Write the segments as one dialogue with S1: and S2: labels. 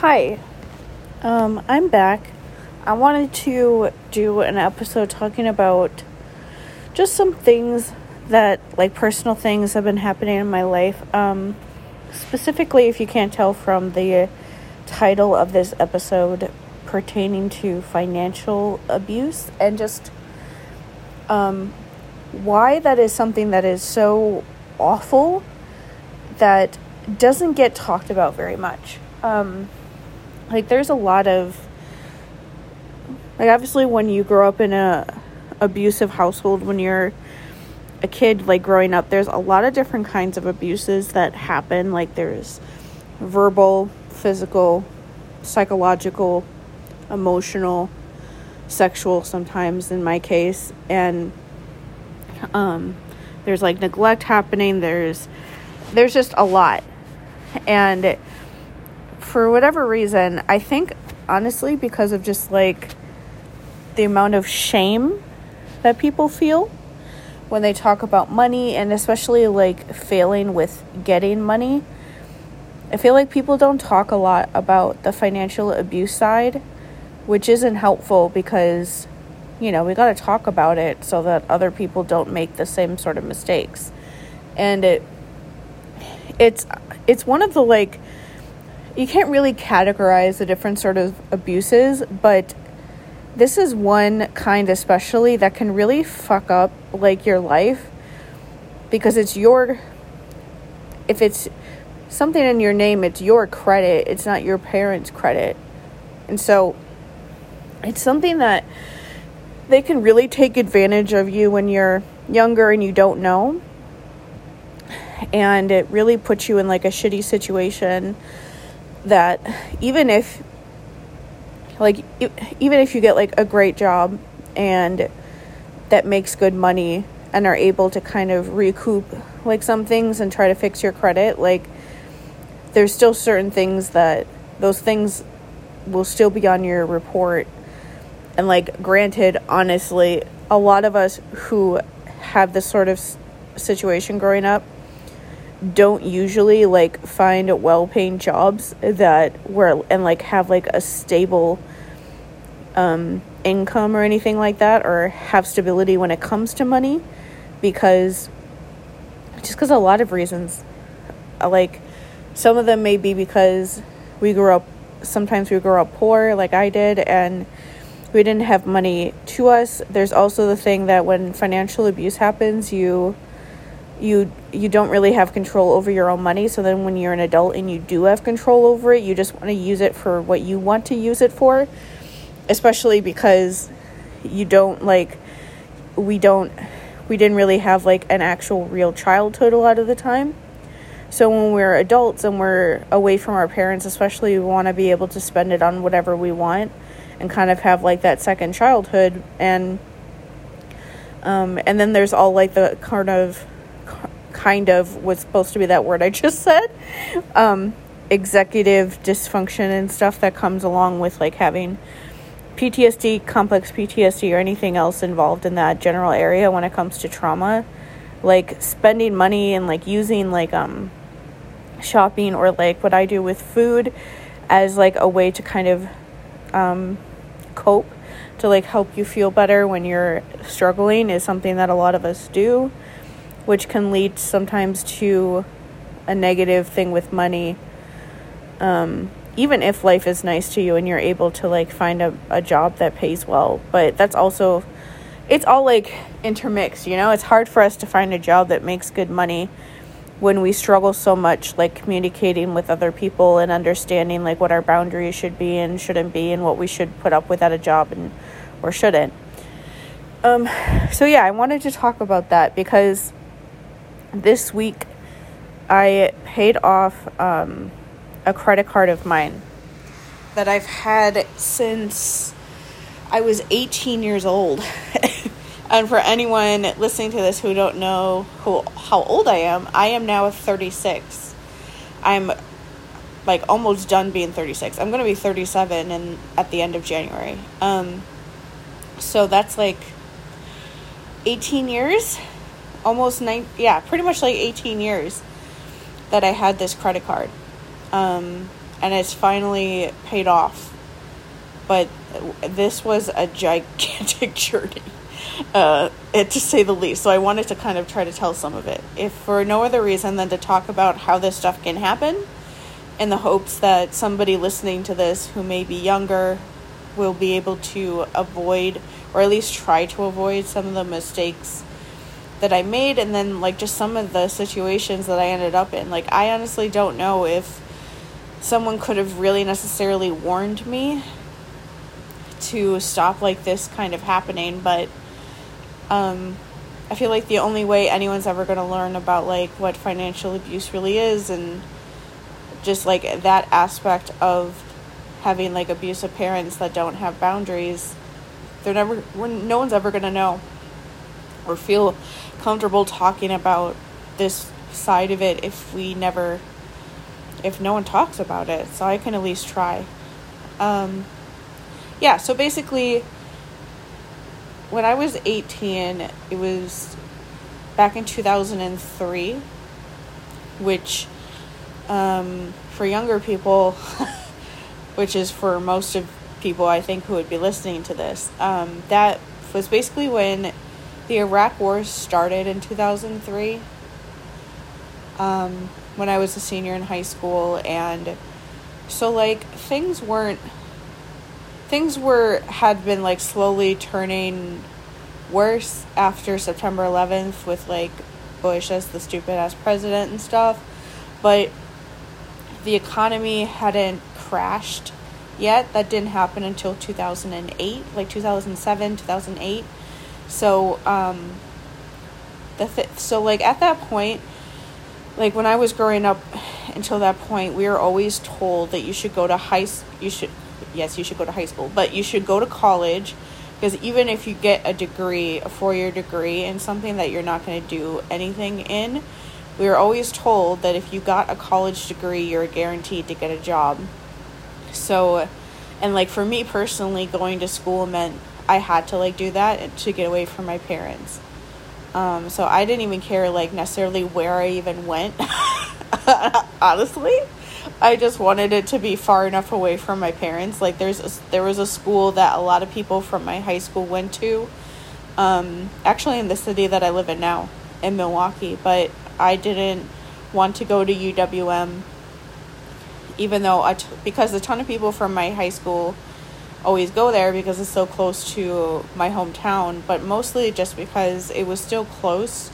S1: Hi, um, I'm back. I wanted to do an episode talking about just some things that, like, personal things have been happening in my life. Um, specifically, if you can't tell from the title of this episode, pertaining to financial abuse and just um, why that is something that is so awful that doesn't get talked about very much. Um, like there's a lot of like obviously when you grow up in a abusive household when you're a kid like growing up there's a lot of different kinds of abuses that happen. Like there's verbal physical psychological emotional sexual sometimes in my case. And um there's like neglect happening. There's there's just a lot. And for whatever reason, I think honestly because of just like the amount of shame that people feel when they talk about money and especially like failing with getting money. I feel like people don't talk a lot about the financial abuse side, which isn't helpful because you know, we got to talk about it so that other people don't make the same sort of mistakes. And it it's it's one of the like you can't really categorize the different sort of abuses, but this is one kind especially that can really fuck up like your life because it's your if it's something in your name, it's your credit, it's not your parents' credit. And so it's something that they can really take advantage of you when you're younger and you don't know. And it really puts you in like a shitty situation that even if like even if you get like a great job and that makes good money and are able to kind of recoup like some things and try to fix your credit like there's still certain things that those things will still be on your report. And like granted honestly a lot of us who have this sort of situation growing up don't usually like find well-paying jobs that were and like have like a stable um income or anything like that or have stability when it comes to money because just because a lot of reasons uh, like some of them may be because we grew up sometimes we grew up poor like I did and we didn't have money to us. There's also the thing that when financial abuse happens you you you don't really have control over your own money. So then when you're an adult and you do have control over it you just want to use it for what you want to use it for especially because you don't like we don't we didn't really have like an actual real childhood a lot of the time. So when we're adults and we're away from our parents especially we want to be able to spend it on whatever we want and kind of have like that second childhood. And um, and then there's all like the kind of kind of was supposed to be that word I just said. Um, executive dysfunction and stuff that comes along with like having PTSD, complex PTSD, or anything else involved in that general area when it comes to trauma. Like spending money and like using like um shopping or like what I do with food as like a way to kind of um cope to like help you feel better when you're struggling is something that a lot of us do which can lead sometimes to a negative thing with money. Um, even if life is nice to you and you're able to like find a, a job that pays well, but that's also it's all like intermixed, you know? It's hard for us to find a job that makes good money when we struggle so much like communicating with other people and understanding like what our boundaries should be and shouldn't be and what we should put up with at a job and or shouldn't. Um so yeah, I wanted to talk about that because this week I paid off um, a credit card of mine that I've had since I was 18 years old. and for anyone listening to this who don't know who how old I am, I am now 36. I'm like almost done being 36. I'm going to be 37 and at the end of January. Um so that's like 18 years almost nine yeah pretty much like 18 years that i had this credit card um, and it's finally paid off. But this was a gigantic journey, uh, to say the least. So I wanted to kind of try to tell some of it, if for no other reason than to talk about how this stuff can happen, in the hopes that somebody listening to this who may be younger will be able to avoid or at least try to avoid some of the mistakes that I made and then like just some of the situations that I ended up in. Like I honestly don't know if someone could have really necessarily warned me to stop like this kind of happening, but um I feel like the only way anyone's ever going to learn about like what financial abuse really is and just like that aspect of having like abusive parents that don't have boundaries they're never no one's ever going to know or feel comfortable talking about this side of it if we never if no one talks about it so i can at least try um, yeah so basically when i was 18 it was back in 2003 which um, for younger people which is for most of people I think who would be listening to this. Um, that was basically when the Iraq War started in 2003. Um, when I was a senior in high school, and so like things weren't things were had been like slowly turning worse after September 11th with like Bush as the stupid ass president and stuff, but the economy hadn't crashed yet. That didn't happen until 2008, like 2007, 2008. So, um, the th- so like at that point, like when I was growing up until that point, we were always told that you should go to high you should yes, you should go to high school, but you should go to college because even if you get a degree, a four-year degree in something that you're not going to do anything in, we were always told that if you got a college degree, you're guaranteed to get a job. So, and like for me personally, going to school meant I had to like do that to get away from my parents. Um, so I didn't even care like necessarily where I even went. Honestly, I just wanted it to be far enough away from my parents. Like there's a, there was a school that a lot of people from my high school went to. Um, actually, in the city that I live in now, in Milwaukee, but I didn't want to go to UWM even though I because a ton of people from my high school always go there because it's so close to my hometown, but mostly just because it was still close.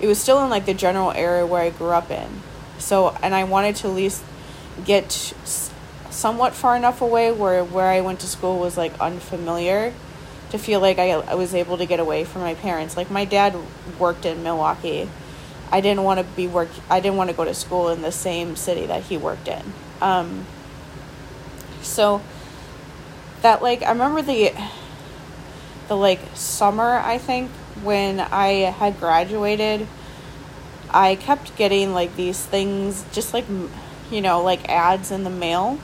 S1: It was still in like the general area where I grew up in. So, and I wanted to at least get somewhat far enough away where where I went to school was like unfamiliar to feel like I, I was able to get away from my parents. Like my dad worked in Milwaukee. I didn't want to be work I didn't want to go to school in the same city that he worked in. Um, so that like I remember the the like summer I think when I had graduated I kept getting like these things just like you know like ads in the mail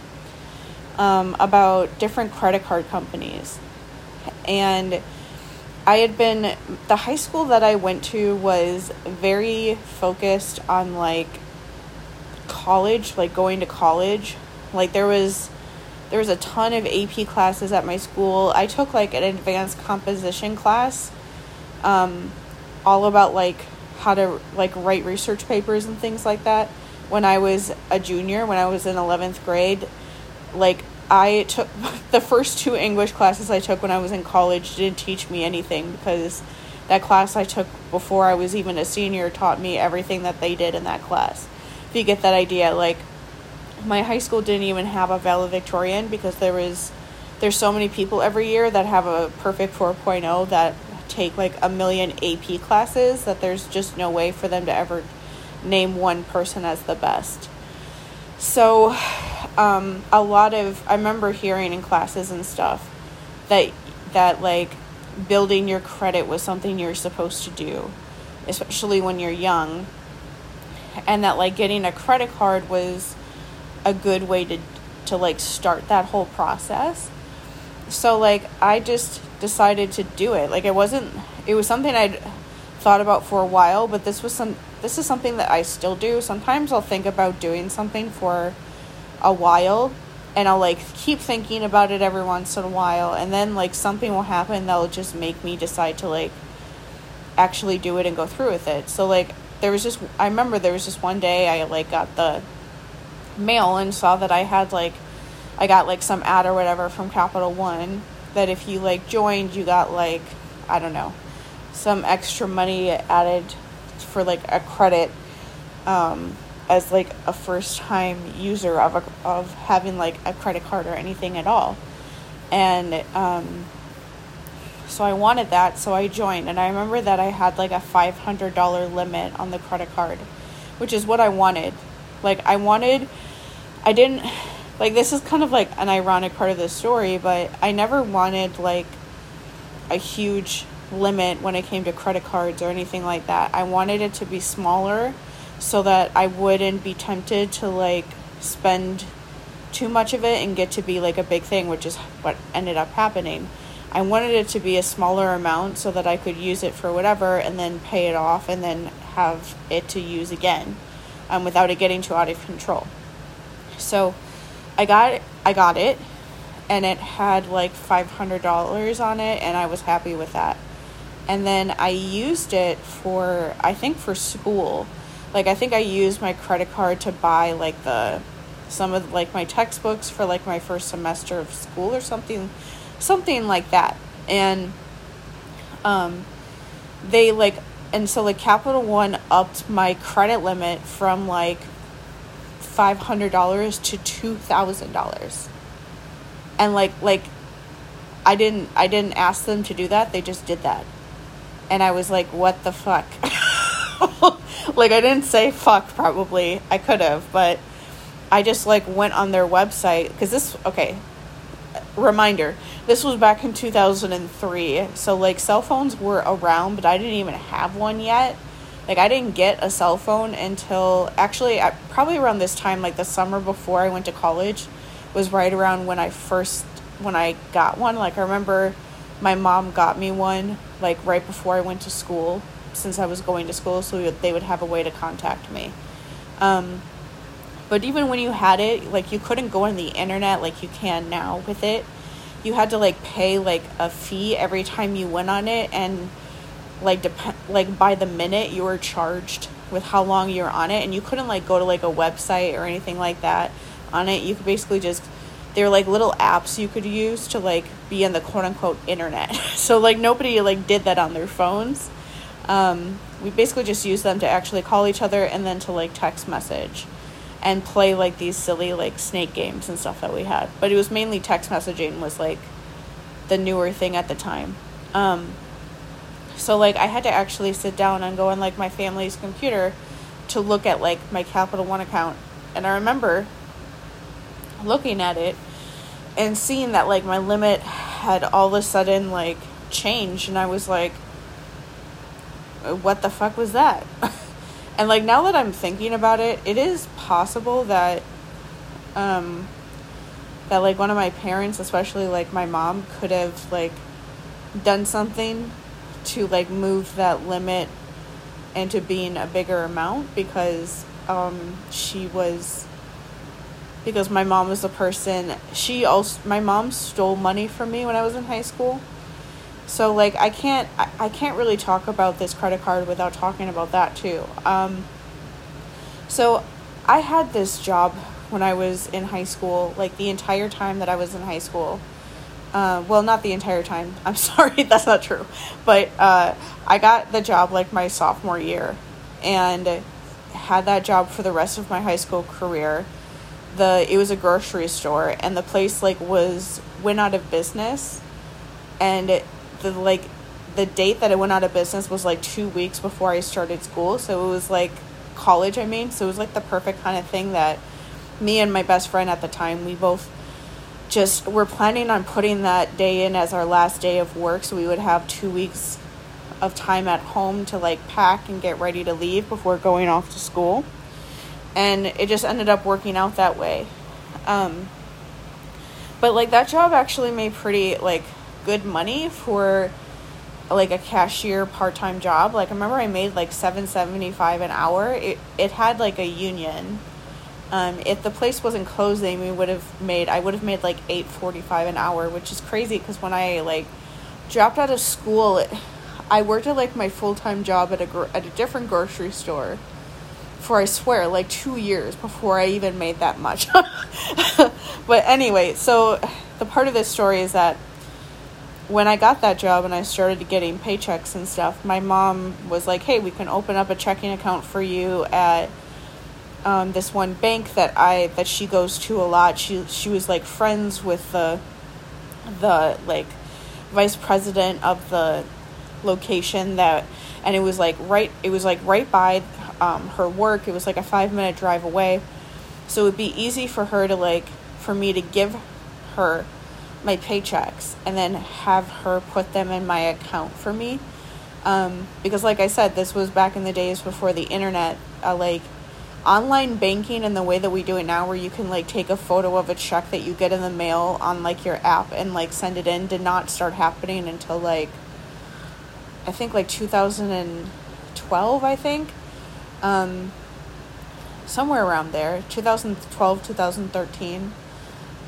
S1: um, about different credit card companies. And I had been the high school that I went to was very focused on like college, like going to college, like there was there was a ton of AP classes at my school. I took like an advanced composition class, um, all about like how to like write research papers and things like that. When I was a junior, when I was in eleventh grade, like I took the first two English classes I took when I was in college didn't teach me anything because that class I took before I was even a senior taught me everything that they did in that class if you get that idea, like my high school didn't even have a valedictorian because there was there's so many people every year that have a perfect 4.0 that take like a million AP classes that there's just no way for them to ever name one person as the best. So, um, a lot of I remember hearing in classes and stuff that that like building your credit was something you're supposed to do, especially when you're young and that like getting a credit card was a good way to to like start that whole process. So like I just decided to do it. Like it wasn't it was something I'd thought about for a while, but this was some this is something that I still do. Sometimes I'll think about doing something for a while and I'll like keep thinking about it every once in a while and then like something will happen that'll just make me decide to like actually do it and go through with it. So like there was just I remember there was just one day I like got the mail and saw that I had like I got like some ad or whatever from Capital One that if you like joined you got like I don't know some extra money added for like a credit um as like a first time user of a, of having like a credit card or anything at all. And um so I wanted that, so I joined and I remember that I had like a $500 limit on the credit card, which is what I wanted. Like I wanted I didn't like this is kind of like an ironic part of the story, but I never wanted like a huge limit when it came to credit cards or anything like that. I wanted it to be smaller so that I wouldn't be tempted to like spend too much of it and get to be like a big thing, which is what ended up happening. I wanted it to be a smaller amount so that I could use it for whatever and then pay it off and then have it to use again um, without it getting too out of control. So I got it, I got it and it had like $500 on it and I was happy with that. And then I used it for I think for school like I think I used my credit card to buy like the some of like my textbooks for like my first semester of school or something something like that. And um they like and so like Capital One upped my credit limit from like five hundred dollars to two thousand dollars. And like like I didn't I didn't ask them to do that, they just did that. And I was like, what the fuck? like I didn't say fuck probably. I could have, but I just like went on their website cuz this okay, reminder. This was back in 2003. So like cell phones were around, but I didn't even have one yet. Like I didn't get a cell phone until actually probably around this time like the summer before I went to college was right around when I first when I got one. Like I remember my mom got me one like right before I went to school since I was going to school, so they would have a way to contact me. Um, but even when you had it, like you couldn't go on the internet like you can now with it. You had to like pay like a fee every time you went on it, and like dep- like by the minute you were charged with how long you're on it, and you couldn't like go to like a website or anything like that on it. You could basically just they're like little apps you could use to like be in the quote unquote internet. so like nobody like did that on their phones. Um, we basically just used them to actually call each other and then to like text message and play like these silly like snake games and stuff that we had. But it was mainly text messaging was like the newer thing at the time. Um, so like I had to actually sit down and go on like my family's computer to look at like my Capital One account. And I remember looking at it and seeing that like my limit had all of a sudden like changed and I was like what the fuck was that? and like now that I'm thinking about it, it is possible that um that like one of my parents, especially like my mom could have like done something to like move that limit into being a bigger amount because um she was because my mom was a person she also my mom stole money from me when I was in high school so like I can't I, I can't really talk about this credit card without talking about that too. Um, so I had this job when I was in high school, like the entire time that I was in high school. Uh, well, not the entire time. I'm sorry, that's not true. But uh, I got the job like my sophomore year, and had that job for the rest of my high school career. The it was a grocery store, and the place like was went out of business, and the like the date that it went out of business was like two weeks before I started school. So it was like college, I mean. So it was like the perfect kind of thing that me and my best friend at the time, we both just were planning on putting that day in as our last day of work. So we would have two weeks of time at home to like pack and get ready to leave before going off to school. And it just ended up working out that way. Um, but like that job actually made pretty like good money for like a cashier part-time job. Like I remember I made like 7.75 an hour. It it had like a union Um, if the place wasn't closing, we would have made I would have made like eight forty five an hour, which is crazy because when I like dropped out of school, it, I worked at like my full time job at a at a different grocery store for I swear like two years before I even made that much. but anyway, so the part of this story is that when I got that job and I started getting paychecks and stuff, my mom was like, "Hey, we can open up a checking account for you at um, this one bank that I that she goes to a lot. She she was like friends with the the like vice president of the location that and it was like right it was like right by um, her work it was like a five minute drive away so it would be easy for her to like for me to give her my paychecks and then have her put them in my account for me. Um, because like i said this was back in the days before the internet uh, like online banking and the way that we do it now where you can like take a photo of a check that you get in the mail on like your app and like send it in did not start happening until like i think like 2012 i think. Um, somewhere around there 2012 2013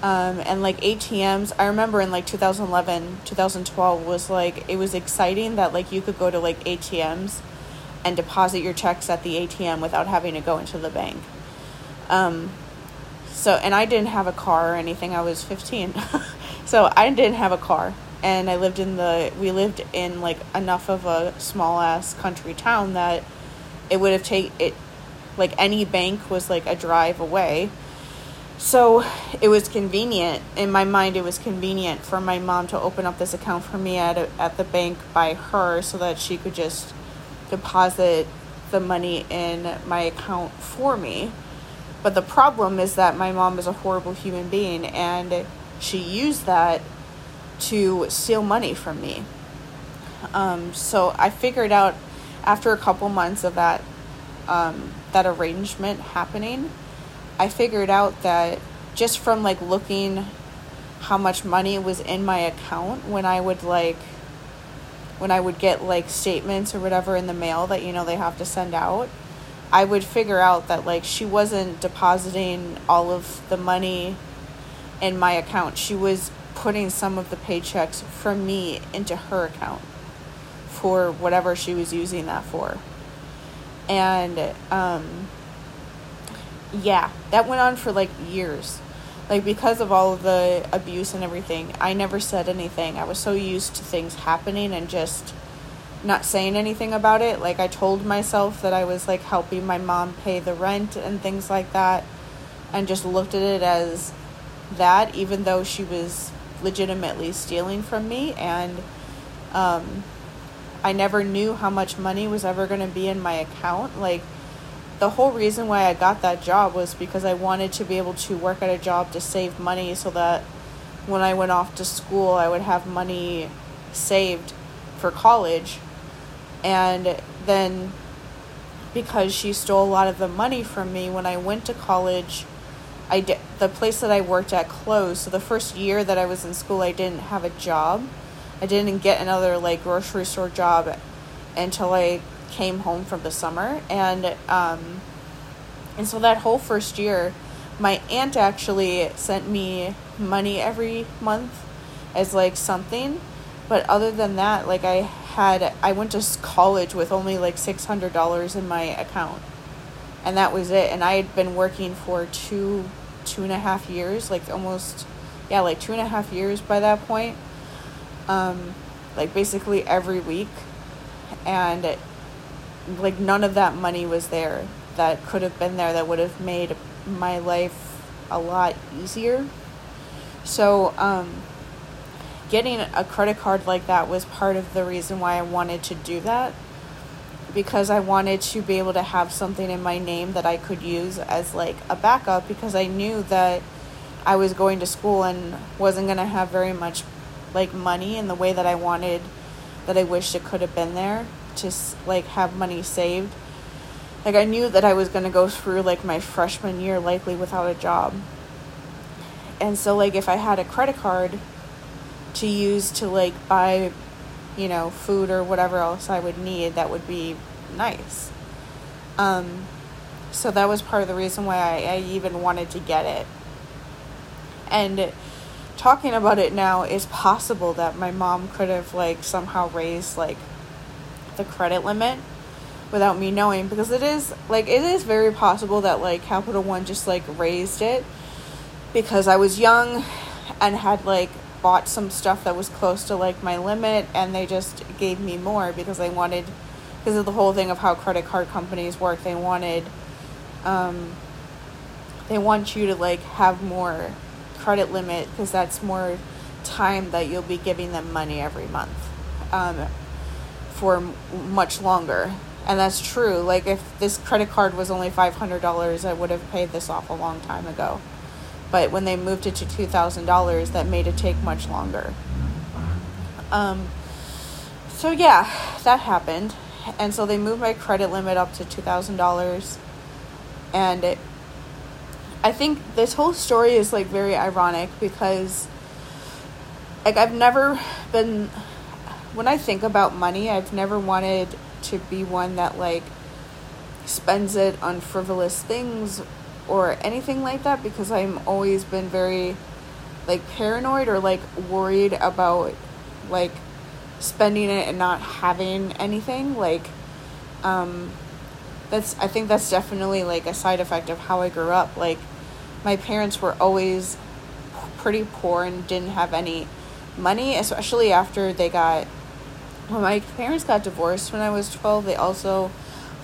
S1: um, and like atms i remember in like 2011 2012 was like it was exciting that like you could go to like atms and deposit your checks at the ATM without having to go into the bank. Um, so, and I didn't have a car or anything. I was 15. so I didn't have a car. And I lived in the, we lived in like enough of a small ass country town that it would have taken it, like any bank was like a drive away. So it was convenient. In my mind, it was convenient for my mom to open up this account for me at, a, at the bank by her so that she could just deposit the money in my account for me. But the problem is that my mom is a horrible human being and she used that to steal money from me. Um, so I figured out after a couple months of that um, that arrangement happening, I figured out that just from like looking how much money was in my account when I would like when I would get like statements or whatever in the mail that you know they have to send out, I would figure out that like she wasn't depositing all of the money in my account. She was putting some of the paychecks from me into her account for whatever she was using that for. And um yeah, that went on for like years. Like because of all of the abuse and everything i never said anything. I was so used to things happening and just not saying anything about it. Like i told myself that i was like helping my mom pay the rent and things like that and just looked at it as that even though she was legitimately stealing from me. And um, i never knew how much money was ever going to be in my account. Like the whole reason why I got that job was because I wanted to be able to work at a job to save money so that when I went off to school, I would have money saved for college. And then because she stole a lot of the money from me when I went to college, I did, the place that I worked at closed. So the first year that I was in school, I didn't have a job. I didn't get another like grocery store job until I came home from the summer and um, and so that whole first year my aunt actually sent me money every month as like something. But other than that like i had i went to college with only like $600 in my account. And that was it. And i had been working for two two and a half years like almost yeah like two and a half years by that point. Um like basically every week. And like none of that money was there that could have been there that would have made my life a lot easier. So, um, getting a credit card like that was part of the reason why I wanted to do that because I wanted to be able to have something in my name that I could use as like a backup because I knew that I was going to school and wasn't going to have very much like money in the way that I wanted that I wished it could have been there to like have money saved. Like I knew that I was going to go through like my freshman year likely without a job. And so like if I had a credit card to use to like buy you know, food or whatever else I would need, that would be nice. Um So that was part of the reason why I, I even wanted to get it. And talking about it now is possible that my mom could have like somehow raised like the credit limit without me knowing because it is like it is very possible that like Capital One just like raised it because I was young and had like bought some stuff that was close to like my limit and they just gave me more because they wanted because of the whole thing of how credit card companies work they wanted um they want you to like have more credit limit because that's more time that you'll be giving them money every month. Um, for much longer. And that's true. Like if this credit card was only $500 i would have paid this off a long time ago. But when they moved it to $2000 that made it take much longer. Um, so yeah that happened. And so they moved my credit limit up to $2000 and it I think this whole story is like very ironic because like I've never been when I think about money, I've never wanted to be one that like spends it on frivolous things or anything like that because I'm always been very like paranoid or like worried about like spending it and not having anything like um that's I think that's definitely like a side effect of how I grew up like my parents were always pretty poor and didn't have any money, especially after they got. When my parents got divorced when I was 12, they also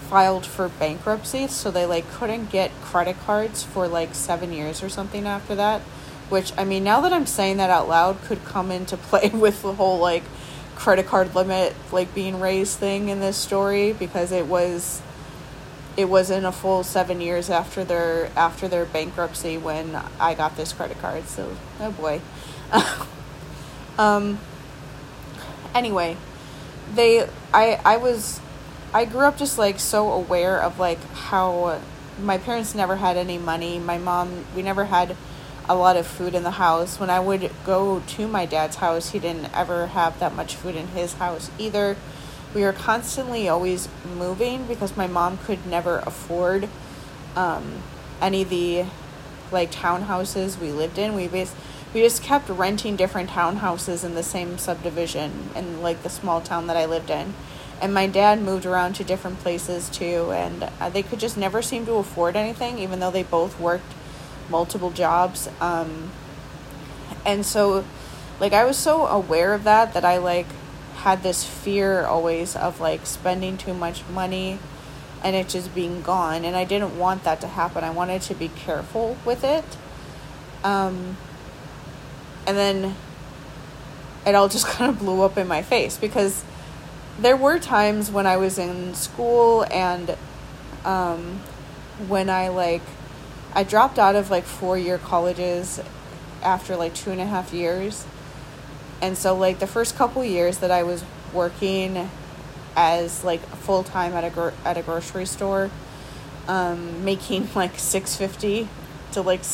S1: filed for bankruptcy, so they like couldn't get credit cards for like 7 years or something after that, which I mean, now that I'm saying that out loud could come into play with the whole like credit card limit like being raised thing in this story because it was it wasn't a full seven years after their after their bankruptcy when I got this credit card. So oh boy. um. Anyway, they I I was I grew up just like so aware of like how my parents never had any money. My mom we never had a lot of food in the house. When I would go to my dad's house, he didn't ever have that much food in his house either we were constantly always moving because my mom could never afford um, any of the like townhouses we lived in. We bas- we just kept renting different townhouses in the same subdivision in like the small town that I lived in. And my dad moved around to different places too, and uh, they could just never seem to afford anything, even though they both worked multiple jobs. Um, and so, like, I was so aware of that that I like had this fear always of like spending too much money and it just being gone and i didn't want that to happen i wanted to be careful with it um, and then it all just kind of blew up in my face because there were times when i was in school and um, when i like i dropped out of like four year colleges after like two and a half years. And so like the first couple years that I was working as like full time at a at a grocery store, um, making like six fifty to like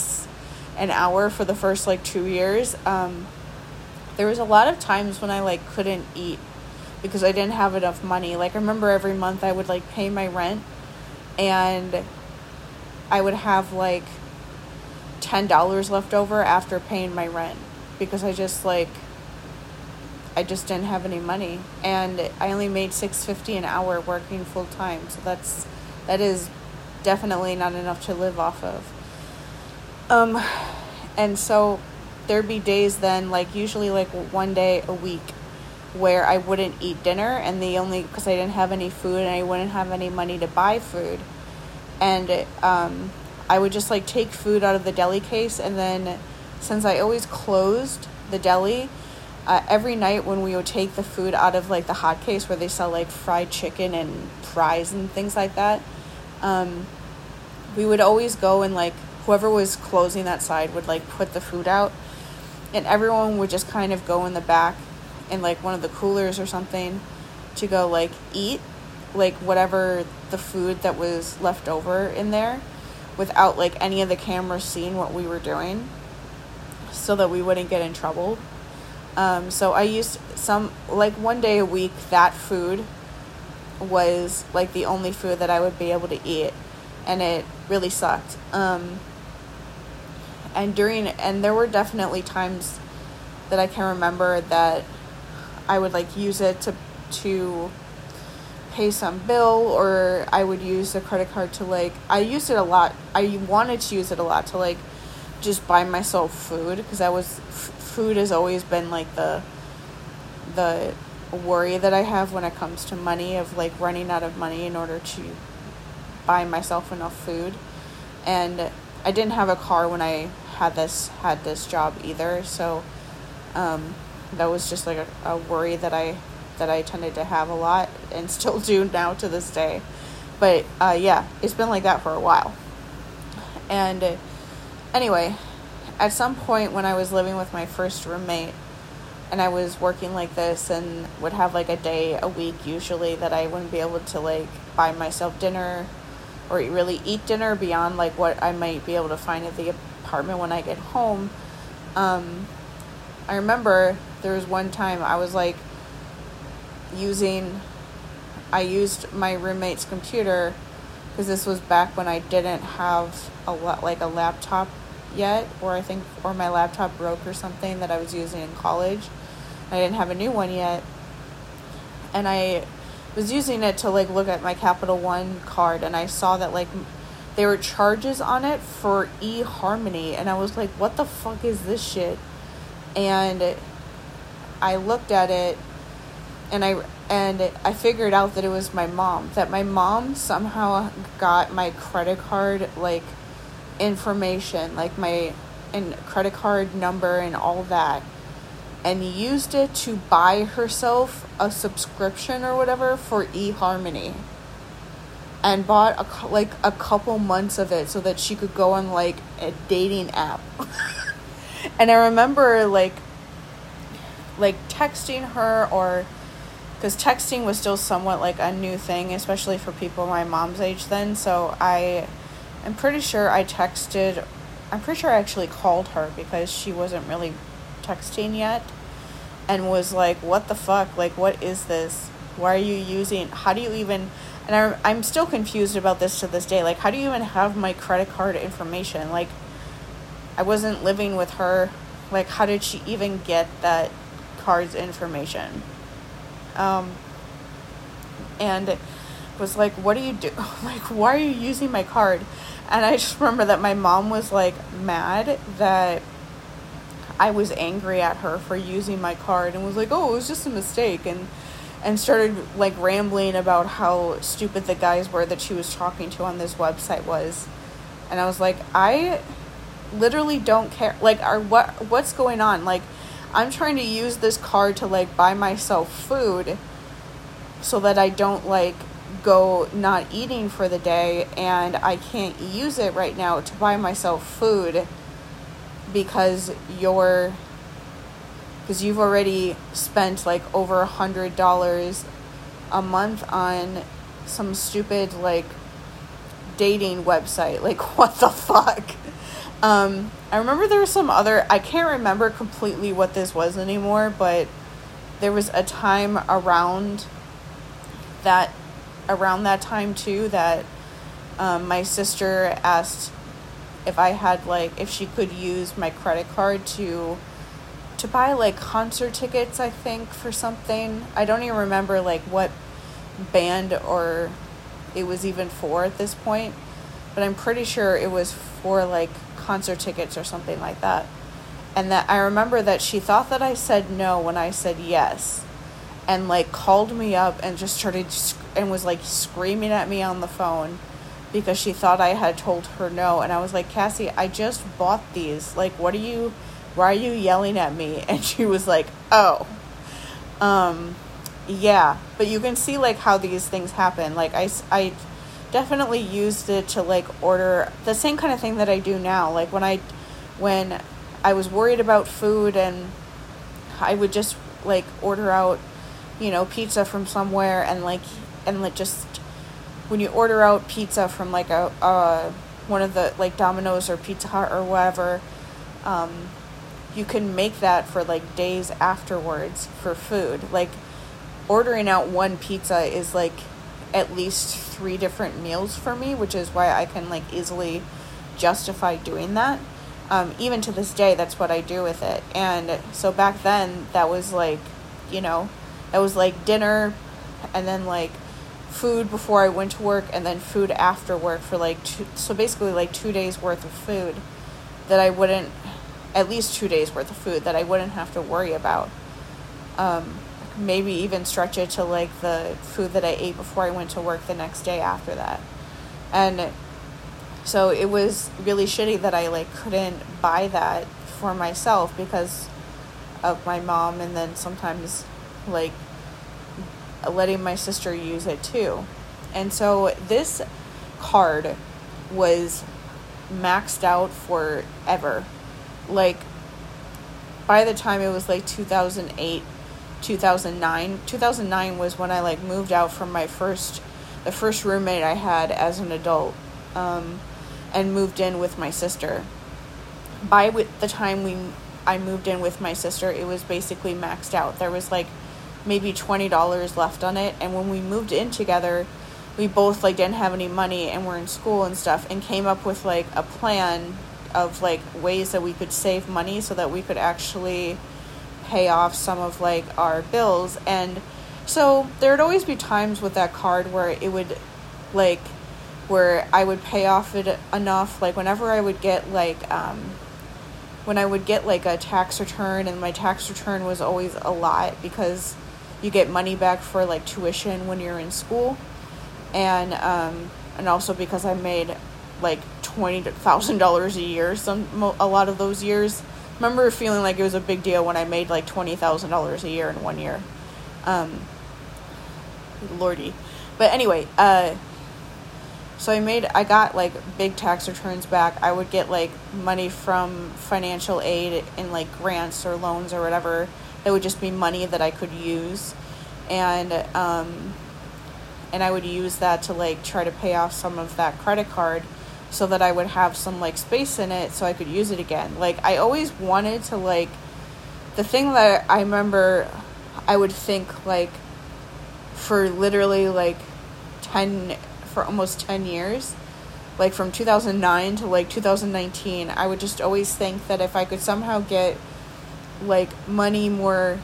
S1: an hour for the first like two years. Um, there was a lot of times when I like couldn't eat because I didn't have enough money. Like I remember every month I would like pay my rent, and I would have like ten dollars left over after paying my rent because I just like I just didn't have any money, and I only made six fifty an hour working full time. So that's that is definitely not enough to live off of. Um, and so there'd be days then, like usually like one day a week, where I wouldn't eat dinner, and the only because I didn't have any food and I wouldn't have any money to buy food, and um, I would just like take food out of the deli case, and then since I always closed the deli uh, every night when we would take the food out of like the hot case where they sell like fried chicken and fries and things like that um, we would always go and like whoever was closing that side would like put the food out and everyone would just kind of go in the back in like one of the coolers or something to go like eat like whatever the food that was left over in there without like any of the cameras seeing what we were doing so that we wouldn't get in trouble um, so I used some, like one day a week, that food was like the only food that I would be able to eat. and it really sucked. Um, and during and there were definitely times that I can remember that I would like use it to to pay some bill or I would use the credit card to like I used it a lot. I wanted to use it a lot to like just buy myself food because that was f- food has always been like the the worry that I have when it comes to money of like running out of money in order to buy myself enough food. And I didn't have a car when I had this had this job either, so um, that was just like a, a worry that I that I tended to have a lot and still do now to this day. But uh, yeah, it's been like that for a while. And anyway, at some point when I was living with my first roommate and I was working like this and would have like a day a week usually that I wouldn't be able to like buy myself dinner or really eat dinner beyond like what I might be able to find at the apartment when I get home. Um, I remember there was one time I was like using I used my roommate's computer because this was back when I didn't have a lot like a laptop yet or I think or my laptop broke or something that I was using in college. I didn't have a new one yet. And I was using it to like look at my Capital One card and I saw that like there were charges on it for eHarmony and I was like what the fuck is this shit? And I looked at it and I and I figured out that it was my mom. That my mom somehow got my credit card like information, like my and credit card number and all that, and used it to buy herself a subscription or whatever for eHarmony. And bought a like a couple months of it so that she could go on like a dating app. and I remember like like texting her or because texting was still somewhat like a new thing, especially for people my mom's age then. So I, I'm pretty sure I texted. I'm pretty sure I actually called her because she wasn't really texting yet, and was like, "What the fuck? Like, what is this? Why are you using? How do you even?" And I, I'm still confused about this to this day. Like, how do you even have my credit card information? Like, I wasn't living with her. Like, how did she even get that card's information? Um, and was like, "What do you do? Like, why are you using my card?" And I just remember that my mom was like mad that I was angry at her for using my card and was like, "Oh, it was just a mistake," and and started like rambling about how stupid the guys were that she was talking to on this website was. And I was like, "I literally don't care. Like, are what what's going on? Like, I'm trying to use this card to like buy myself food so that I don't like go not eating for the day and I can't use it right now to buy myself food because you're because you've already spent like over a hundred dollars a month on some stupid like dating website. Like what the fuck? Um, I remember there was some other, I can't remember completely what this was anymore, but there was a time around that, around that time too, that um, my sister asked if I had like, if she could use my credit card to, to buy like concert tickets, I think, for something. I don't even remember like what band or it was even for at this point, but I'm pretty sure it was for like concert tickets or something like that. And that I remember that she thought that I said no when I said yes. And like called me up and just started and was like screaming at me on the phone because she thought I had told her no. And I was like, Cassie, I just bought these. Like, what are you, why are you yelling at me? And she was like, oh. Um, yeah. But you can see like how these things happen. Like, I, I, definitely used it to like order the same kind of thing that I do now. Like when I when I was worried about food and I would just like order out, you know, pizza from somewhere and like and like just when you order out pizza from like a uh one of the like Domino's or Pizza Hut or whatever, um, you can make that for like days afterwards for food. Like ordering out one pizza is like at least three different meals for me, which is why I can like easily justify doing that. Um, even to this day, that's what I do with it. And so back then, that was like, you know, that was like dinner and then like food before I went to work and then food after work for like two, so basically like two days worth of food that I wouldn't, at least two days worth of food that I wouldn't have to worry about. Um, maybe even stretch it to like the food that I ate before I went to work the next day after that. And so it was really shitty that I like couldn't buy that for myself because of my mom and then sometimes like letting my sister use it too. And so this card was maxed out forever. Like by the time it was like 2008 2009 2009 was when i like moved out from my first the first roommate i had as an adult um, and moved in with my sister. By the time we i moved in with my sister it was basically maxed out. There was like maybe $20 left on it and when we moved in together we both like didn't have any money and were in school and stuff and came up with like a plan of like ways that we could save money so that we could actually pay off some of like our bills. And so there'd always be times with that card where it would like where I would pay off it enough like whenever I would get like um when I would get like a tax return and my tax return was always a lot because you get money back for like tuition when you're in school. And um and also because I made like twenty thousand dollars a year some a lot of those years remember feeling like it was a big deal when I made like twenty thousand dollars a year in one year. Um, lordy, but anyway, uh, so I made I got like big tax returns back. I would get like money from financial aid and like grants or loans or whatever. That would just be money that I could use, and um, and I would use that to like try to pay off some of that credit card so that I would have some like space in it so I could use it again. Like I always wanted to like the thing that I remember I would think like for literally like 10 for almost 10 years like from 2009 to like 2019 I would just always think that if I could somehow get like money more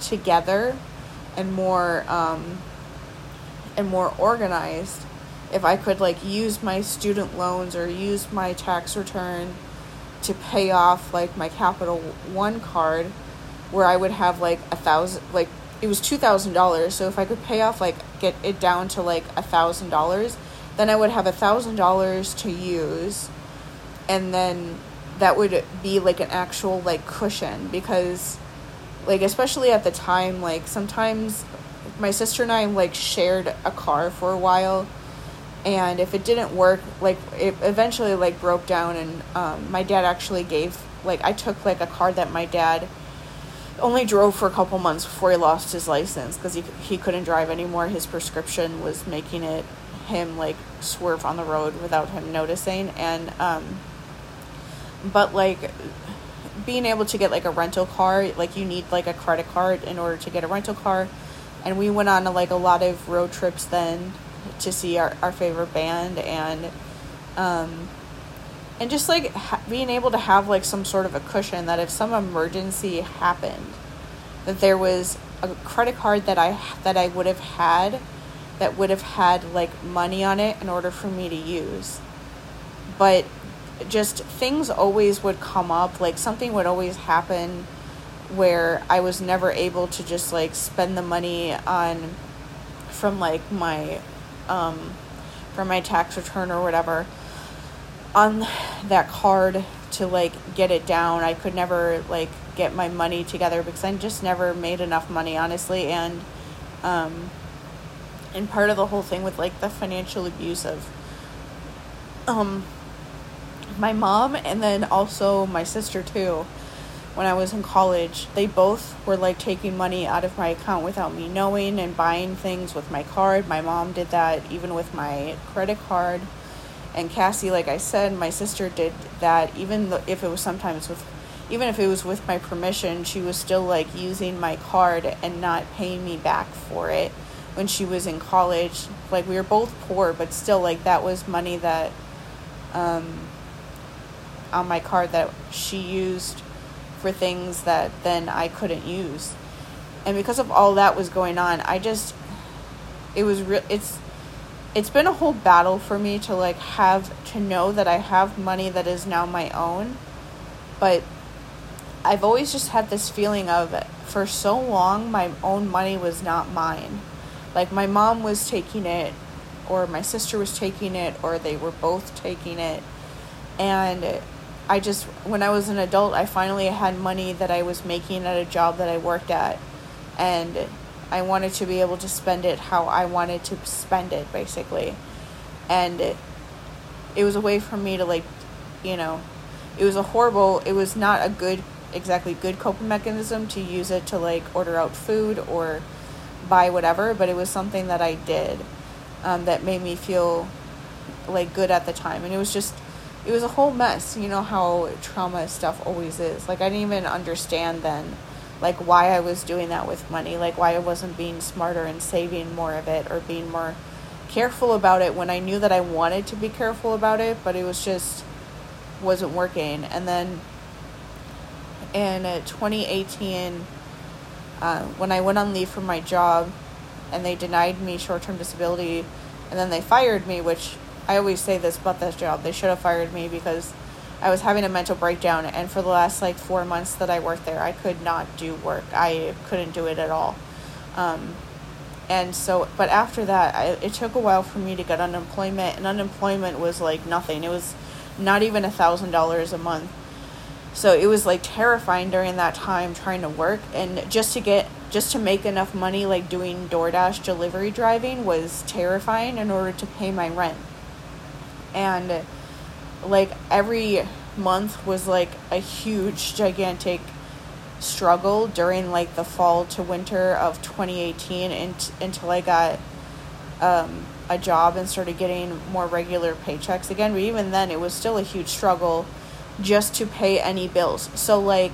S1: together and more um and more organized if I could like use my student loans or use my tax return to pay off like my Capital One card where I would have like a thousand like it was two thousand dollars. So if I could pay off like get it down to like a thousand dollars then I would have a thousand dollars to use. And then that would be like an actual like cushion because like especially at the time like sometimes my sister and I like shared a car for a while and if it didn't work like it eventually like broke down and um, my dad actually gave like i took like a car that my dad only drove for a couple months before he lost his license because he, he couldn't drive anymore. His prescription was making it him like swerve on the road without him noticing. And um but like being able to get like a rental car like you need like a credit card in order to get a rental car. And we went on like a lot of road trips then to see our, our favorite band and um, and just like ha- being able to have like some sort of a cushion that if some emergency happened that there was a credit card that I that I would have had that would have had like money on it in order for me to use. But just things always would come up like something would always happen where I was never able to just like spend the money on from like my um, for my tax return or whatever on that card to like get it down. I could never like get my money together because I just never made enough money, honestly. And um, and part of the whole thing with like the financial abuse of um my mom and then also my sister too when I was in college, they both were like taking money out of my account without me knowing and buying things with my card. My mom did that even with my credit card. And Cassie, like I said, my sister did that even if it was sometimes with even if it was with my permission, she was still like using my card and not paying me back for it when she was in college. Like we were both poor, but still like that was money that um on my card that she used for things that then I couldn't use. And because of all that was going on, I just it was real it's it's been a whole battle for me to like have to know that I have money that is now my own. But I've always just had this feeling of for so long my own money was not mine. Like my mom was taking it or my sister was taking it or they were both taking it. And I just when I was an adult, I finally had money that I was making at a job that I worked at and I wanted to be able to spend it how I wanted to spend it, basically. And it, it was a way for me to, like, you know, it was a horrible, it was not a good, exactly good coping mechanism to use it to, like, order out food or buy whatever, but it was something that I did um, that made me feel, like, good at the time. And it was just, it was a whole mess. You know how trauma stuff always is. Like, I didn't even understand then like why I was doing that with money, like why I wasn't being smarter and saving more of it or being more careful about it when I knew that I wanted to be careful about it, but it was just wasn't working. And then in 2018, uh, when I went on leave from my job and they denied me short term disability and then they fired me, which I always say this about this job, they should have fired me because I was having a mental breakdown, and for the last like four months that I worked there, I could not do work. I couldn't do it at all. Um, and so, but after that, I, it took a while for me to get unemployment, and unemployment was like nothing. It was not even a thousand dollars a month. So it was like terrifying during that time trying to work, and just to get just to make enough money, like doing DoorDash delivery driving, was terrifying in order to pay my rent. And like every month was like a huge gigantic struggle during like the fall to winter of 2018 and, until I got um, a job and started getting more regular paychecks again. But even then, it was still a huge struggle just to pay any bills. So, like,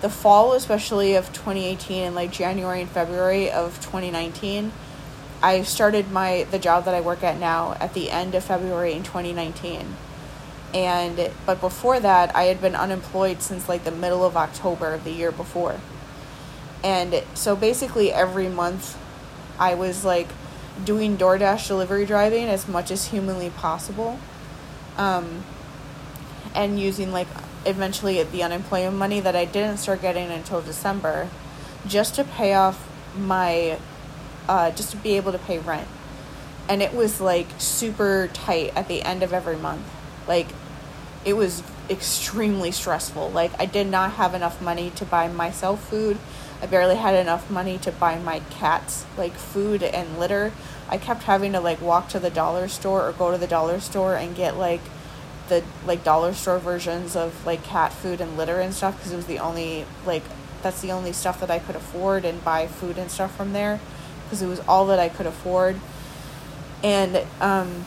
S1: the fall, especially of 2018 and like January and February of 2019, I started my the job that I work at now at the end of February in 2019 and but before that i had been unemployed since like the middle of october of the year before. And so basically every month i was like doing doordash delivery driving as much as humanly possible um, and using like eventually the unemployment money that i didn't start getting until december just to pay off my uh, just to be able to pay rent and it was like super tight at the end of every month like, it was extremely stressful. Like, I did not have enough money to buy myself food. I barely had enough money to buy my cats, like, food and litter. I kept having to, like, walk to the dollar store or go to the dollar store and get, like, the, like, dollar store versions of, like, cat food and litter and stuff because it was the only, like, that's the only stuff that I could afford and buy food and stuff from there because it was all that I could afford. And, um,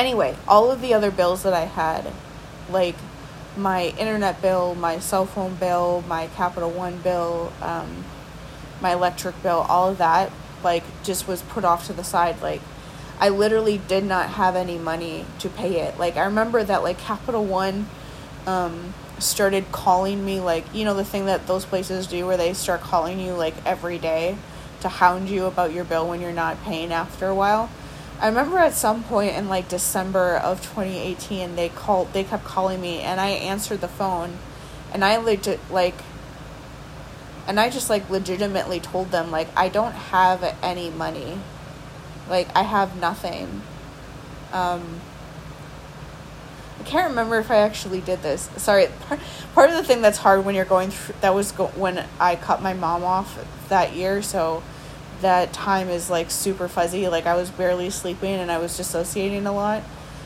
S1: Anyway, all of the other bills that I had, like my internet bill, my cell phone bill, my Capital One bill, um, my electric bill, all of that, like, just was put off to the side. Like, I literally did not have any money to pay it. Like, I remember that, like, Capital One um, started calling me, like, you know, the thing that those places do where they start calling you, like, every day to hound you about your bill when you're not paying after a while. I remember at some point in like December of 2018, they called, they kept calling me, and I answered the phone, and I legit like, and I just like legitimately told them like I don't have any money, like I have nothing. Um, I can't remember if I actually did this. Sorry, part, part of the thing that's hard when you're going through that was go, when I cut my mom off that year, so that time is like super fuzzy. Like I was barely sleeping and I was dissociating a lot.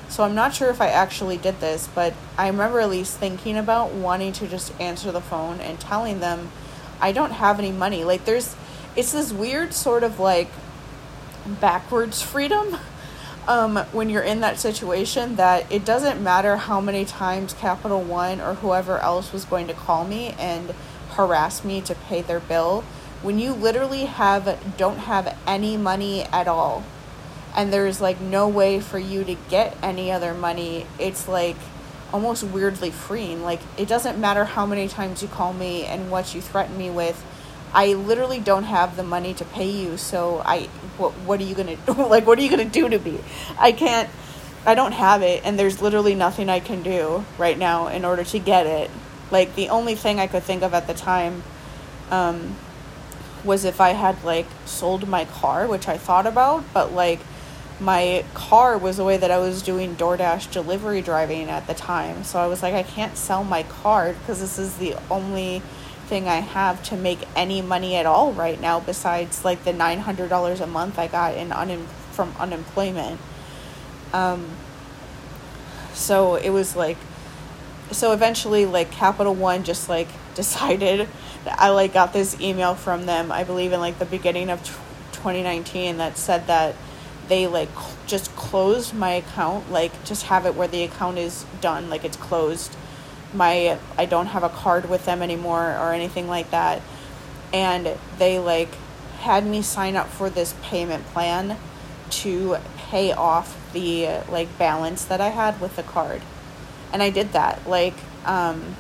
S1: So I'm not sure if I actually did this, but I remember at least thinking about wanting to just answer the phone and telling them I don't have any money. Like there's it's this weird sort of like backwards freedom um, when you're in that situation that it doesn't matter how many times Capital One or whoever else was going to call me and harass me to pay their bill when you literally have don't have any money at all and there's like no way for you to get any other money it's like almost weirdly freeing. Like it doesn't matter how many times you call me and what you threaten me with i literally don't have the money to pay you so i what, what are you gonna do like what are you gonna do to me i can't i don't have it and there's literally nothing i can do right now in order to get it like the only thing i could think of at the time um, was if I had like sold my car, which I thought about, but like my car was the way that I was doing DoorDash delivery driving at the time. So I was like, I can't sell my car because this is the only thing I have to make any money at all right now besides like the $900 a month I got in un- from unemployment. Um, so it was like, so eventually like Capital One just like decided I like got this email from them, I believe in like the beginning of 2019 that said that they like just closed my account, like just have it where the account is done, like it's closed. My I don't have a card with them anymore or anything like that. And they like had me sign up for this payment plan to pay off the like balance that I had with the card. And I did that. Like um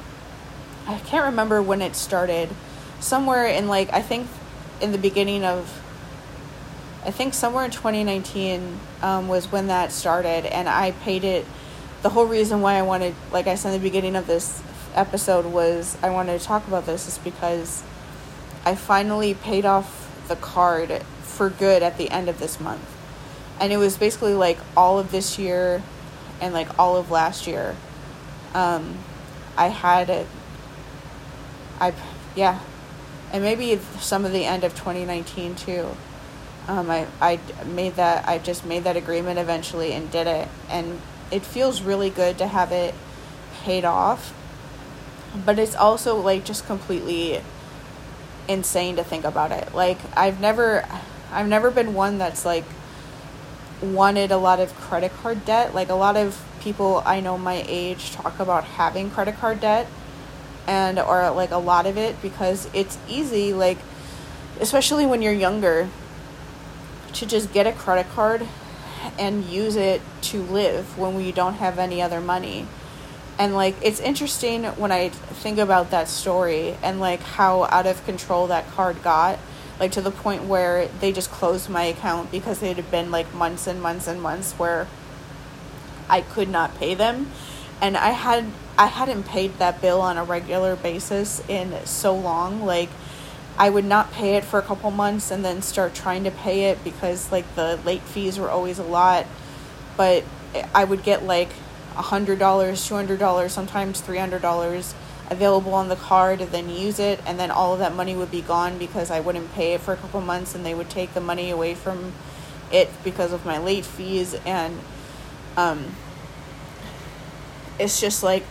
S1: I can't remember when it started. Somewhere in like I think in the beginning of I think somewhere in 2019 um, was when that started, and I paid it. The whole reason why I wanted, like I said in the beginning of this episode, was I wanted to talk about this is because I finally paid off the card for good at the end of this month. And it was basically like all of this year and like all of last year. Um, I had it I, yeah, and maybe some of the end of 2019 too. Um, I, I made that, I just made that agreement eventually and did it. And it feels really good to have it paid off. But it's also like just completely insane to think about it. Like I've never, I've never been one that's like wanted a lot of credit card debt. Like a lot of people I know my age talk about having credit card debt and or like a lot of it because it's easy like especially when you're younger to just get a credit card and use it to live when we don't have any other money and like it's interesting when i think about that story and like how out of control that card got like to the point where they just closed my account because it had been like months and months and months where i could not pay them and i had I hadn't paid that bill on a regular basis in so long. Like, I would not pay it for a couple months and then start trying to pay it because, like, the late fees were always a lot. But I would get like $100, $200, sometimes $300 available on the card and then use it. And then all of that money would be gone because I wouldn't pay it for a couple months and they would take the money away from it because of my late fees. And, um, it's just like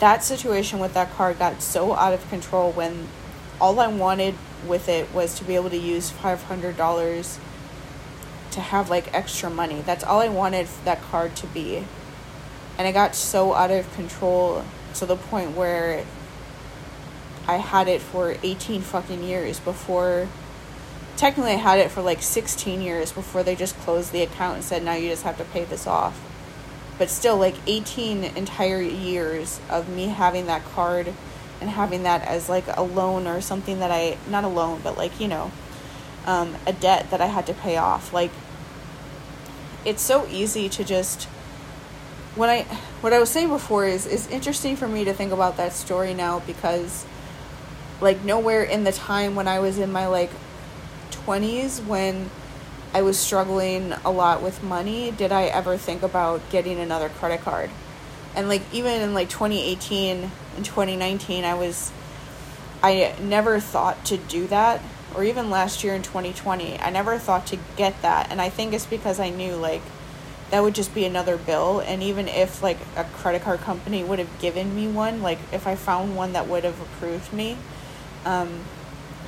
S1: that situation with that card got so out of control when all I wanted with it was to be able to use $500 to have like extra money. That's all I wanted that card to be. And it got so out of control to the point where I had it for 18 fucking years before technically I had it for like 16 years before they just closed the account and said now you just have to pay this off but still like 18 entire years of me having that card and having that as like a loan or something that I not a loan but like you know um, a debt that I had to pay off like it's so easy to just when I what I was saying before is is interesting for me to think about that story now because like nowhere in the time when I was in my like 20s when I was struggling a lot with money, did I ever think about getting another credit card? And like even in like 2018 and 2019, I was I never thought to do that or even last year in 2020. I never thought to get that, and I think it's because I knew like that would just be another bill and even if like a credit card company would have given me one, like if I found one that would have approved me, um,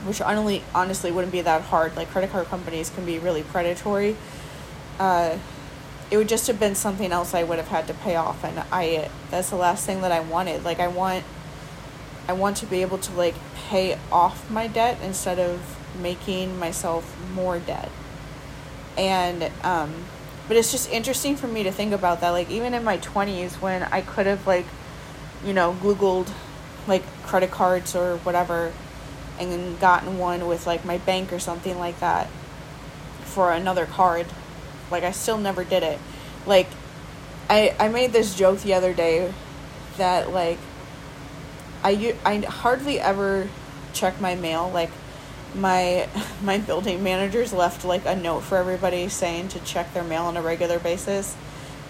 S1: which only honestly wouldn't be that hard. Like credit card companies can be really predatory. Uh, it would just have been something else I would have had to pay off, and I that's the last thing that I wanted. Like I want, I want to be able to like pay off my debt instead of making myself more debt. And um but it's just interesting for me to think about that like even in my 20s when I could have like you know googled like credit cards or whatever and gotten one with like my bank or something like that for another card like I still never did it. Like I I made this joke the other day that like I I hardly ever check my mail. Like my my building managers left like a note for everybody saying to check their mail on a regular basis.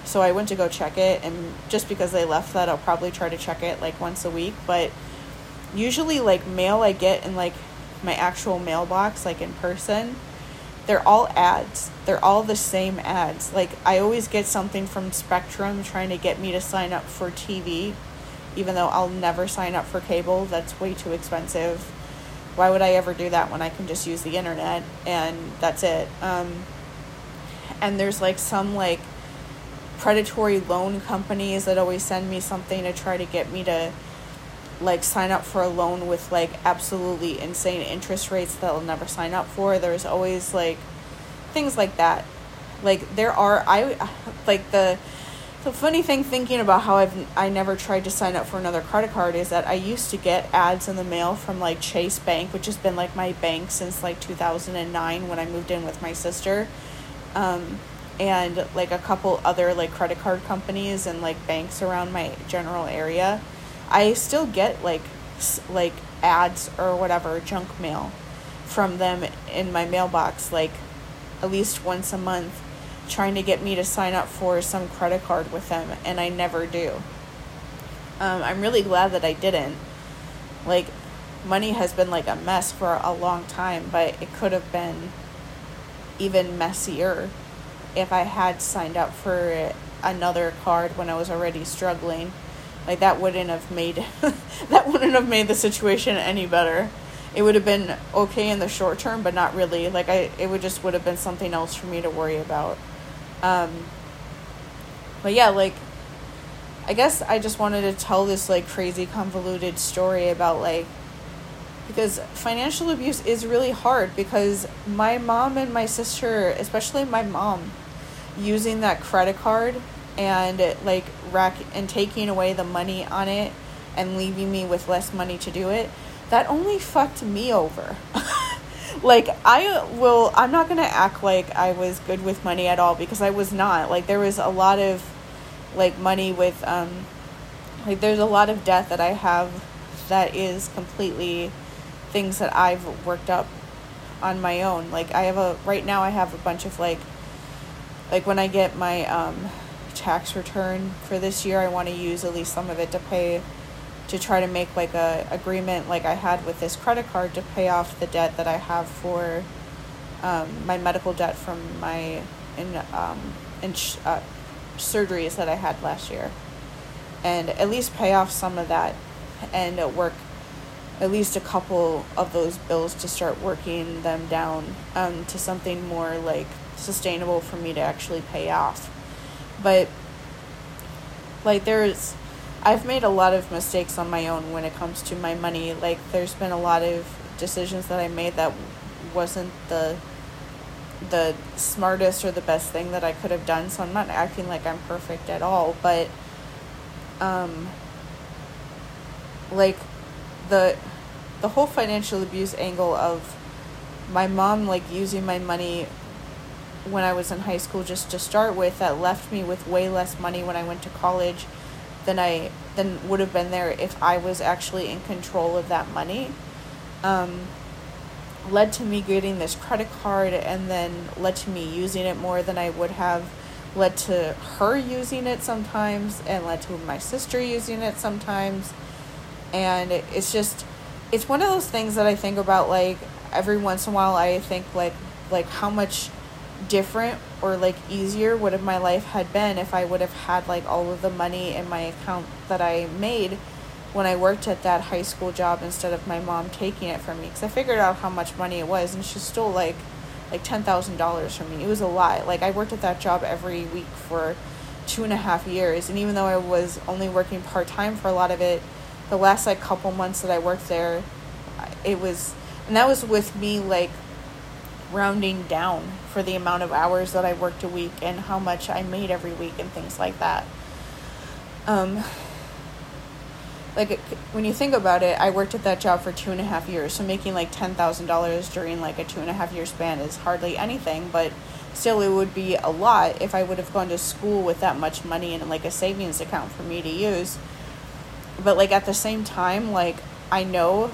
S1: So I went to go check it and just because they left that I'll probably try to check it like once a week. But usually like mail I get in like my actual mailbox like in person they're all ads. They're all the same ads. Like I always get something from Spectrum trying to get me to sign up for TV even though I'll never sign up for cable. That's way too expensive. Why would I ever do that when I can just use the internet? And that's it. Um, and there's like some like predatory loan companies that always send me something to try to get me to like sign up for a loan with like absolutely insane interest rates that I'll never sign up for. There's always like things like that. Like there are I like the the funny thing thinking about how I've I never tried to sign up for another credit card is that I used to get ads in the mail from like Chase Bank, which has been like my bank since like 2009 when I moved in with my sister. Um, and like a couple other like credit card companies and like banks around my general area I still get like like ads or whatever junk mail from them in my mailbox like at least once a month trying to get me to sign up for some credit card with them and I never do. Um, I'm really glad that I didn't. Like money has been like a mess for a long time, but it could have been even messier if I had signed up for another card when I was already struggling like that wouldn't have made that wouldn't have made the situation any better. It would have been okay in the short term, but not really. Like I, it would just would have been something else for me to worry about. Um, but yeah, like I guess I just wanted to tell this like crazy convoluted story about like because financial abuse is really hard because my mom and my sister, especially my mom, using that credit card and like rack and taking away the money on it and leaving me with less money to do it that only fucked me over. Like i will i'm not gonna act like i was good with money at all because i was not. Like there was a lot of like money with um like there's a lot of debt that i have that is completely things that i've worked up on my own. Like i have a right now i have a bunch of like like when i get my um tax return for this year. I want to use at least some of it to pay to try to make like a agreement like I had with this credit card to pay off the debt that I have for um, my medical debt from my in um in uh, surgeries that I had last year, and at least pay off some of that, and work at least a couple of those bills to start working them down um, to something more like sustainable for me to actually pay off but like there's I've made a lot of mistakes on my own when it comes to my money. Like there's been a lot of decisions that I made that wasn't the the smartest or the best thing that I could have done. So I'm not acting like I'm perfect at all, but um like the the whole financial abuse angle of my mom like using my money when I was in high school just to start with that left me with way less money when I went to college than I than would have been there if I was actually in control of that money. Um, led to me getting this credit card and then led to me using it more than I would have led to her using it sometimes and led to my sister using it sometimes and it's just it's one of those things that I think about like every once in a while I think like like how much different or like easier would have my life had been if I would have had like all of the money in my account that I made when I worked at that high school job instead of my mom taking it from me because I figured out how much money it was and she stole like like ten thousand dollars from me. It was a lot. Like I worked at that job every week for two and a half years and even though I was only working part time for a lot of it, the last like couple months that I worked there, it was And that was with me like rounding down for the amount of hours that I worked a week and how much I made every week and things like that. Um, like when you think about it, I worked at that job for two and a half years, so making like ten thousand dollars during like a two and a half year span is hardly anything, but still it would be a lot if I would have gone to school with that much money in like a savings account for me to use. But like at the same time, like I know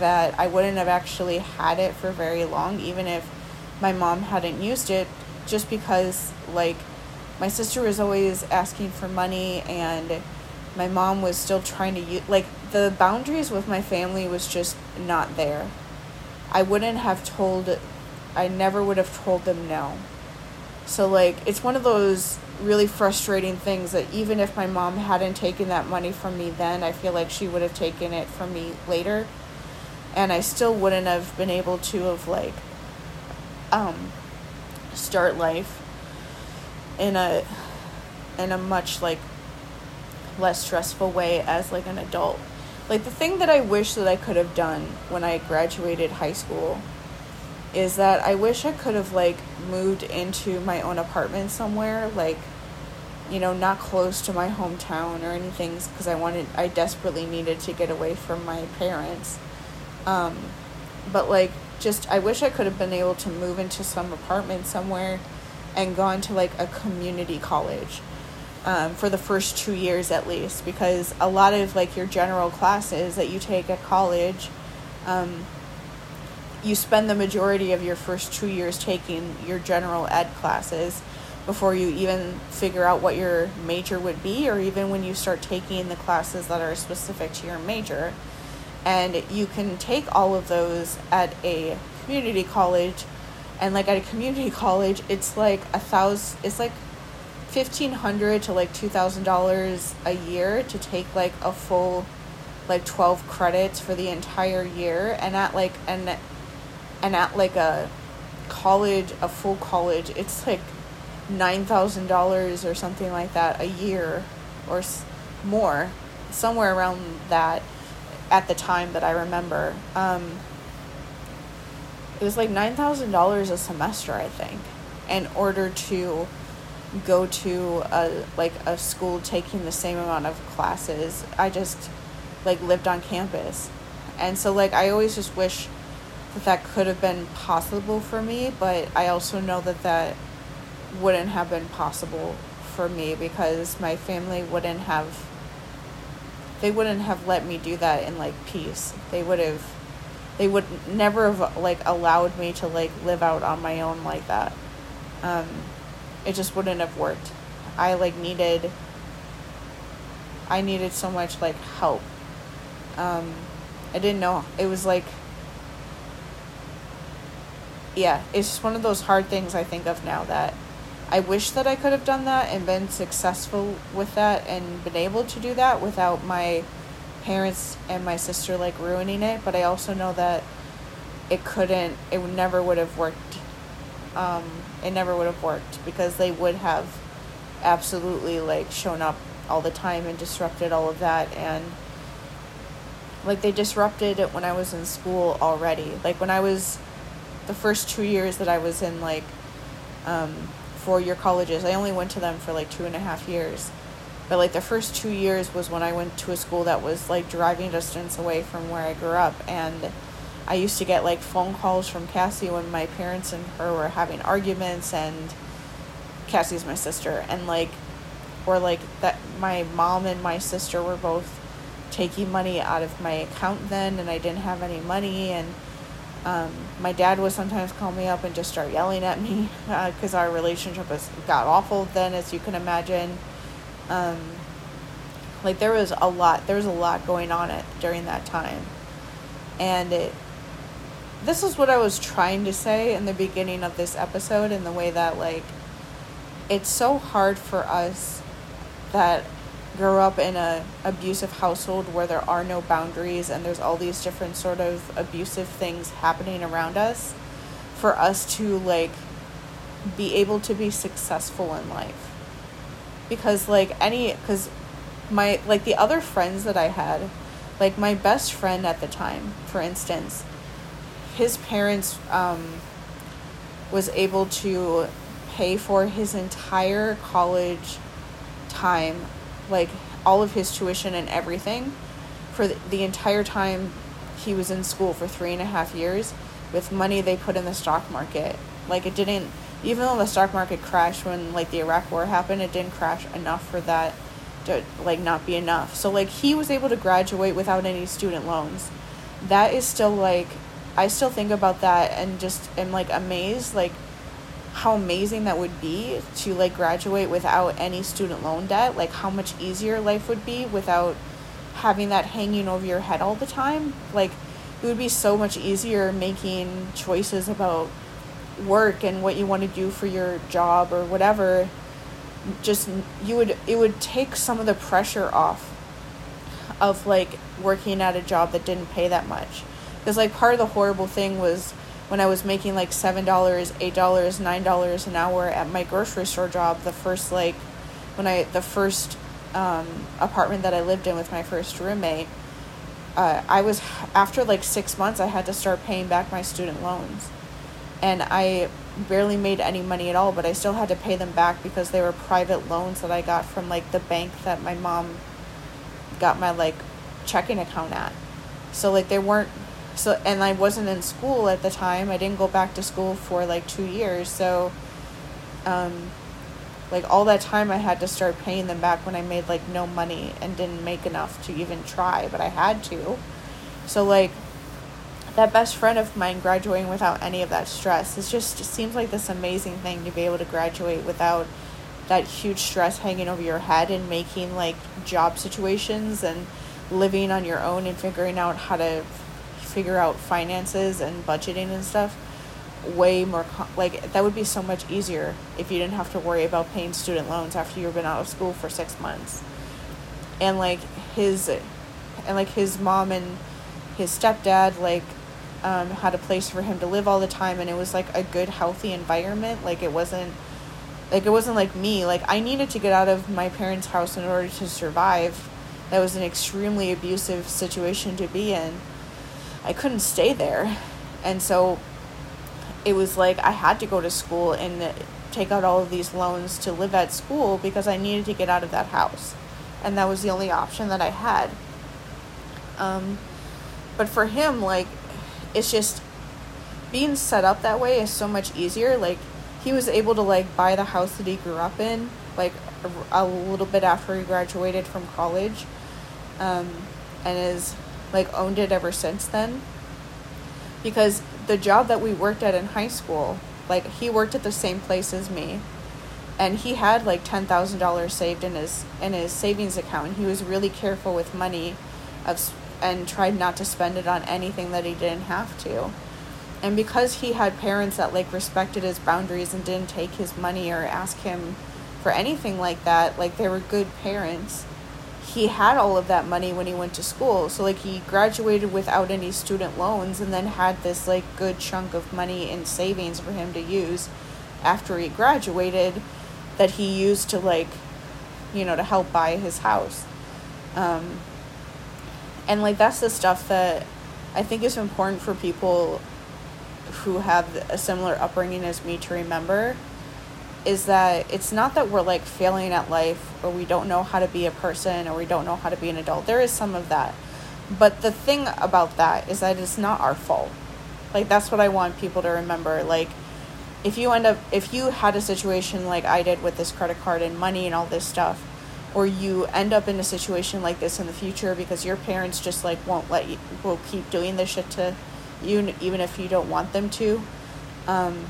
S1: that I wouldn't have actually had it for very long, even if my mom hadn't used it, just because like my sister was always asking for money and my mom was still trying to use like the boundaries with my family was just not there. I wouldn't have told I never would have told them no. So like it's one of those really frustrating things that even if my mom hadn't taken that money from me then, I feel like she would have taken it from me later. And I still wouldn't have been able to have like um start life in a in a much like less stressful way as like an adult. Like the thing that I wish that I could have done when I graduated high school is that I wish I could have like moved into my own apartment somewhere like you know not close to my hometown or anything because I wanted I desperately needed to get away from my parents. Um but like just I wish I could have been able to move into some apartment somewhere and gone to like a community college um, for the first two years at least because a lot of like your general classes that you take at college um, you spend the majority of your first two years taking your general ed classes before you even figure out what your major would be or even when you start taking the classes that are specific to your major and you can take all of those at a community college. And like at a community college it's like a thousand it's like fifteen hundred to like two thousand dollars a year to take like a full like 12 credits for the entire year. And at like an and at like a college a full college it's like $9000 or something like that a year or more somewhere around that at the time that i remember um, it was like $9000 a semester i think in order to go to a like a school taking the same amount of classes. I just like lived on campus. And so like I always just wish that that could have been possible for me, but I also know that that wouldn't have been possible for me because my family wouldn't have they wouldn't have let me do that in like peace. They would have they would never have like allowed me to like live out on my own like that. Um it just wouldn't have worked. I like needed I needed so much like help. Um I didn't know. It was like yeah, it's just one of those hard things I think of now that I wish that I could have done that and been successful with that and been able to do that without my parents and my sister like ruining it, but I also know that it couldn't it never would have worked um it never would have worked because they would have absolutely like shown up all the time and disrupted all of that and like they disrupted it when I was in school already. Like when I was the first two years that I was in like um, four year colleges, I only went to them for like two and a half years. But like the first two years was when I went to a school that was like driving distance away from where I grew up. And I used to get like phone calls from Cassie when my parents and her were having arguments and Cassie's my sister. And like or like that my mom and my sister were both taking money out of my account then and I didn't have any money. And um, my dad would sometimes call me up and just start yelling at me because uh, our relationship was got awful then as you can imagine. Um, like there was a lot there was a lot going on it during that time. And it this is what I was trying to say in the beginning of this episode in the way that like it's so hard for us that grow up in a abusive household where there are no boundaries and there's all these different sort of abusive things happening around us for us to like be able to be successful in life. Because like any because my like the other friends that i had like my best friend at the time for instance his parents um, was able to pay for his entire college time, like all of his tuition and everything, for the, entire time he was in school for three and a half years with money they put in the stock market. Like it didn't, even though the stock market crashed when like the Iraq War happened, it didn't crash enough for that to like not be enough. So like he was able to graduate without any student loans. That is still like I still think about that and just am like amazed like how amazing that would be to like graduate without any student loan debt, like how much easier life would be without having that hanging over your head all the time. Like it would be so much easier making choices about work and what you want to do for your job or whatever just you would it would take some of the pressure off of like working at a job that didn't pay that much because like part of the horrible thing was when i was making like seven dollars eight dollars nine dollars an hour at my grocery store job the first like when i the first um, apartment that i lived in with my first roommate uh, i was after like six months i had to start paying back my student loans and i barely made any money at all, but I still had to pay them back because they were private loans that I got from like the bank that my mom got my like checking account at. So like they weren't so and I wasn't in school at the time. I didn't go back to school for like 2 years. So um like all that time I had to start paying them back when I made like no money and didn't make enough to even try, but I had to. So like that best friend of mine graduating without any of that stress. It just seems like this amazing thing to be able to graduate without that huge stress hanging over your head and making like job situations and living on your own and figuring out how to figure out finances and budgeting and stuff way more like that would be so much easier if you didn't have to worry about paying student loans after you've been out of school for 6 months. And like his and like his mom and his stepdad like um, had a place for him to live all the time and it was like a good healthy environment. Like it wasn't like it wasn't like me. Like i needed to get out of my parents house in order to survive. That was an extremely abusive situation to be in i couldn't stay there. And so it was like i had to go to school and take out all of these loans to live at school because i needed to get out of that house. And that was the only option that i had. Um, but for him like it's just being set up that way is so much easier. Like he was able to like buy the house that he grew up in like a, a little bit after he graduated from college, um, and is like owned it ever since then. Because the job that we worked at in high school, like he worked at the same place as me, and he had like ten thousand dollars saved in his in his savings account. And he was really careful with money, of and tried not to spend it on anything that he didn't have to. And because he had parents that like respected his boundaries and didn't take his money or ask him for anything like that, like they were good parents. He had all of that money when he went to school. So like he graduated without any student loans and then had this like good chunk of money in savings for him to use after he graduated that he used to like you know to help buy his house. Um, and like that's the stuff that I think is important for people who have a similar upbringing as me to remember is that it's not that we're like failing at life or we don't know how to be a person or we don't know how to be an adult. There is some of that. But the thing about that is that it's not our fault. Like that's what I want people to remember. Like if you end up if you had a situation like I did with this credit card and money and all this stuff, or you end up in a situation like this in the future because your parents just like won't let you will keep doing this shit to you even if you don't want them to um,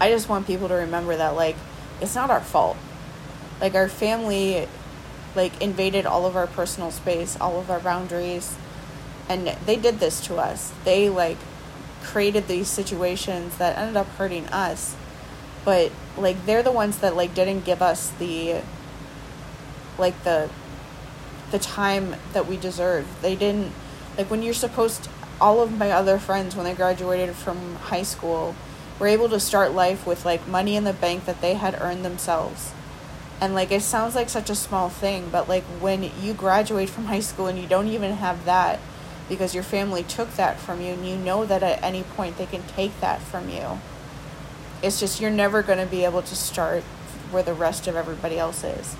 S1: i just want people to remember that like it's not our fault. Like our family like invaded all of our personal space all of our boundaries and they did this to us. They like created these situations that ended up hurting us. But like they're the ones that like didn't give us the like the the time that we deserve. They didn't like when you're supposed to, all of my other friends when they graduated from high school were able to start life with like money in the bank that they had earned themselves. And like it sounds like such a small thing, but like when you graduate from high school and you don't even have that, because your family took that from you and you know that at any point they can take that from you. It's just you're never going to be able to start where the rest of everybody else is.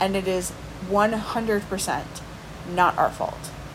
S1: And it is 100% not our fault.